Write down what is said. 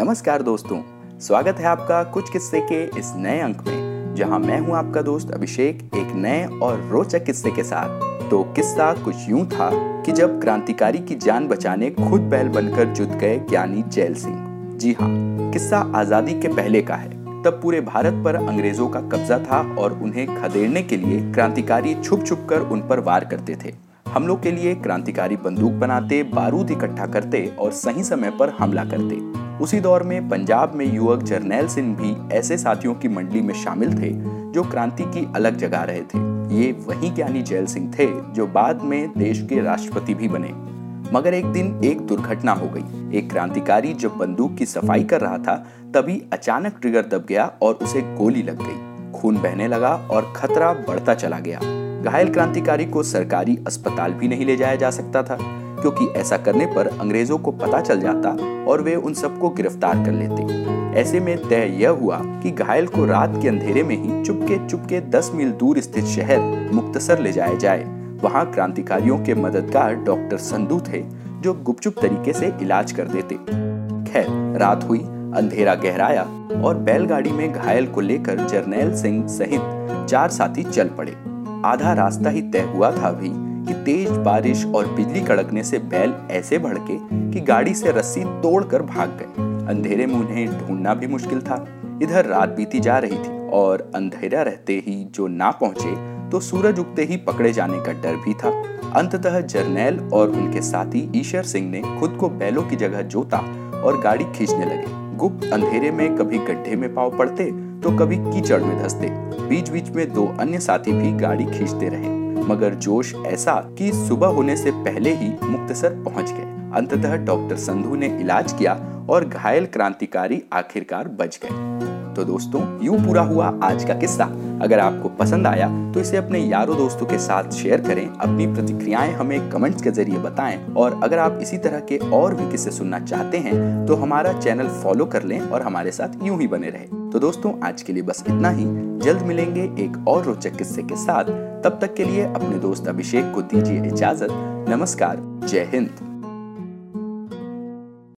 नमस्कार दोस्तों, स्वागत है आपका कुछ किस्से के इस नए अंक में, जहाँ मैं हूँ आपका दोस्त अभिषेक एक नए और रोचक किस्से के साथ। तो किस्सा कुछ यूँ था कि जब क्रांतिकारी की जान बचाने खुद बैल बनकर जुट गए ज्ञानी जैल सिंह। जी हाँ किस्सा आज़ादी के पहले का है। तब पूरे भारत पर अंग्रेज़ों का कब्जा था और उन्हें खदेड़ने के लिए क्रांतिकारी छुप छुप कर उन पर वार करते थे। हमलों के लिए क्रांतिकारी बंदूक बनाते, बारूद इकट्ठा करते और सही समय पर हमला करते। उसी दौर में पंजाब में युवक जर्नैल सिंह भी ऐसे साथियों की मंडली में शामिल थे जो क्रांति की अलग जगा रहे थे। ये वही ज्ञानी जैल सिंह थे जो बाद में देश के राष्ट्रपति भी बने। मगर एक दिन एक दुर्घटना हो गई। एक क्रांतिकारी जब बंदूक की सफ़ाई कर रहा था, तभी अचानक ट्रिगर दब गया और उसे गोली लग गई। खून बहने लगा और खतरा बढ़ता चला गया। घायल क्रांतिकारी को सरकारी अस्पताल भी नहीं ले जाया जा सकता था, क्योंकि ऐसा करने पर अंग्रेज़ों को पता चल जाता और वे उन सबको गिरफ़्तार कर लेते। ऐसे में तय यह हुआ कि घायल को रात के अंधेरे में ही चुपके चुपके दस मील दूर स्थित शहर मुक्तसर ले जाया जाए। वहाँ क्रांतिकारियों के मददगार डॉक्टर संधु थे, जो गुपचुप तरीके से इलाज कर देते। खैर, रात हुई, अंधेरा गहराया और बैलगाड़ी में घायल को लेकर जर्नैल सिंह सहित चार साथी चल पड़े। आधा रास्ता ही तय हुआ था भी तेज बारिश और बिजली कड़कने से बैल ऐसे भड़के कि गाड़ी से रस्सी तोड़कर भाग गए। अंधेरे में उन्हें ढूंढना भी मुश्किल था। इधर रात बीती जा रही थी और अंधेरा रहते ही जो ना पहुँचे तो सूरज उगते ही पकड़े जाने का डर भी था। अंततः जर्नैल और उनके साथी ईश्वर सिंह ने खुद को बैलों की जगह जोता और गाड़ी खींचने लगे। गुप्त अंधेरे में कभी गड्ढे में पाव पड़ते तो कभी कीचड़ में धसते। बीच बीच में दो अन्य साथी भी गाड़ी खींचते रहे। मगर जोश ऐसा कि सुबह होने से पहले ही मुक्तसर पहुँच गए। अंततः डॉक्टर संधू ने इलाज किया और घायल क्रांतिकारी आखिरकार बच गए। तो दोस्तों, यूँ पूरा हुआ आज का किस्सा। अगर आपको पसंद आया तो इसे अपने यारों दोस्तों के साथ शेयर करें। अपनी प्रतिक्रियाएँ हमें कमेंट्स के ज़रिए बताएँ। और अगर आप इसी तरह के और भी किस्से सुनना चाहते हैं तो हमारा चैनल फॉलो कर लें और हमारे साथ यूँ ही बने रहे। तो दोस्तों, आज के लिए बस इतना ही। जल्द मिलेंगे एक और रोचक किस्से के साथ। तब तक के लिए अपने दोस्त अभिषेक को दीजिए इजाज़त। नमस्कार, जय हिंद।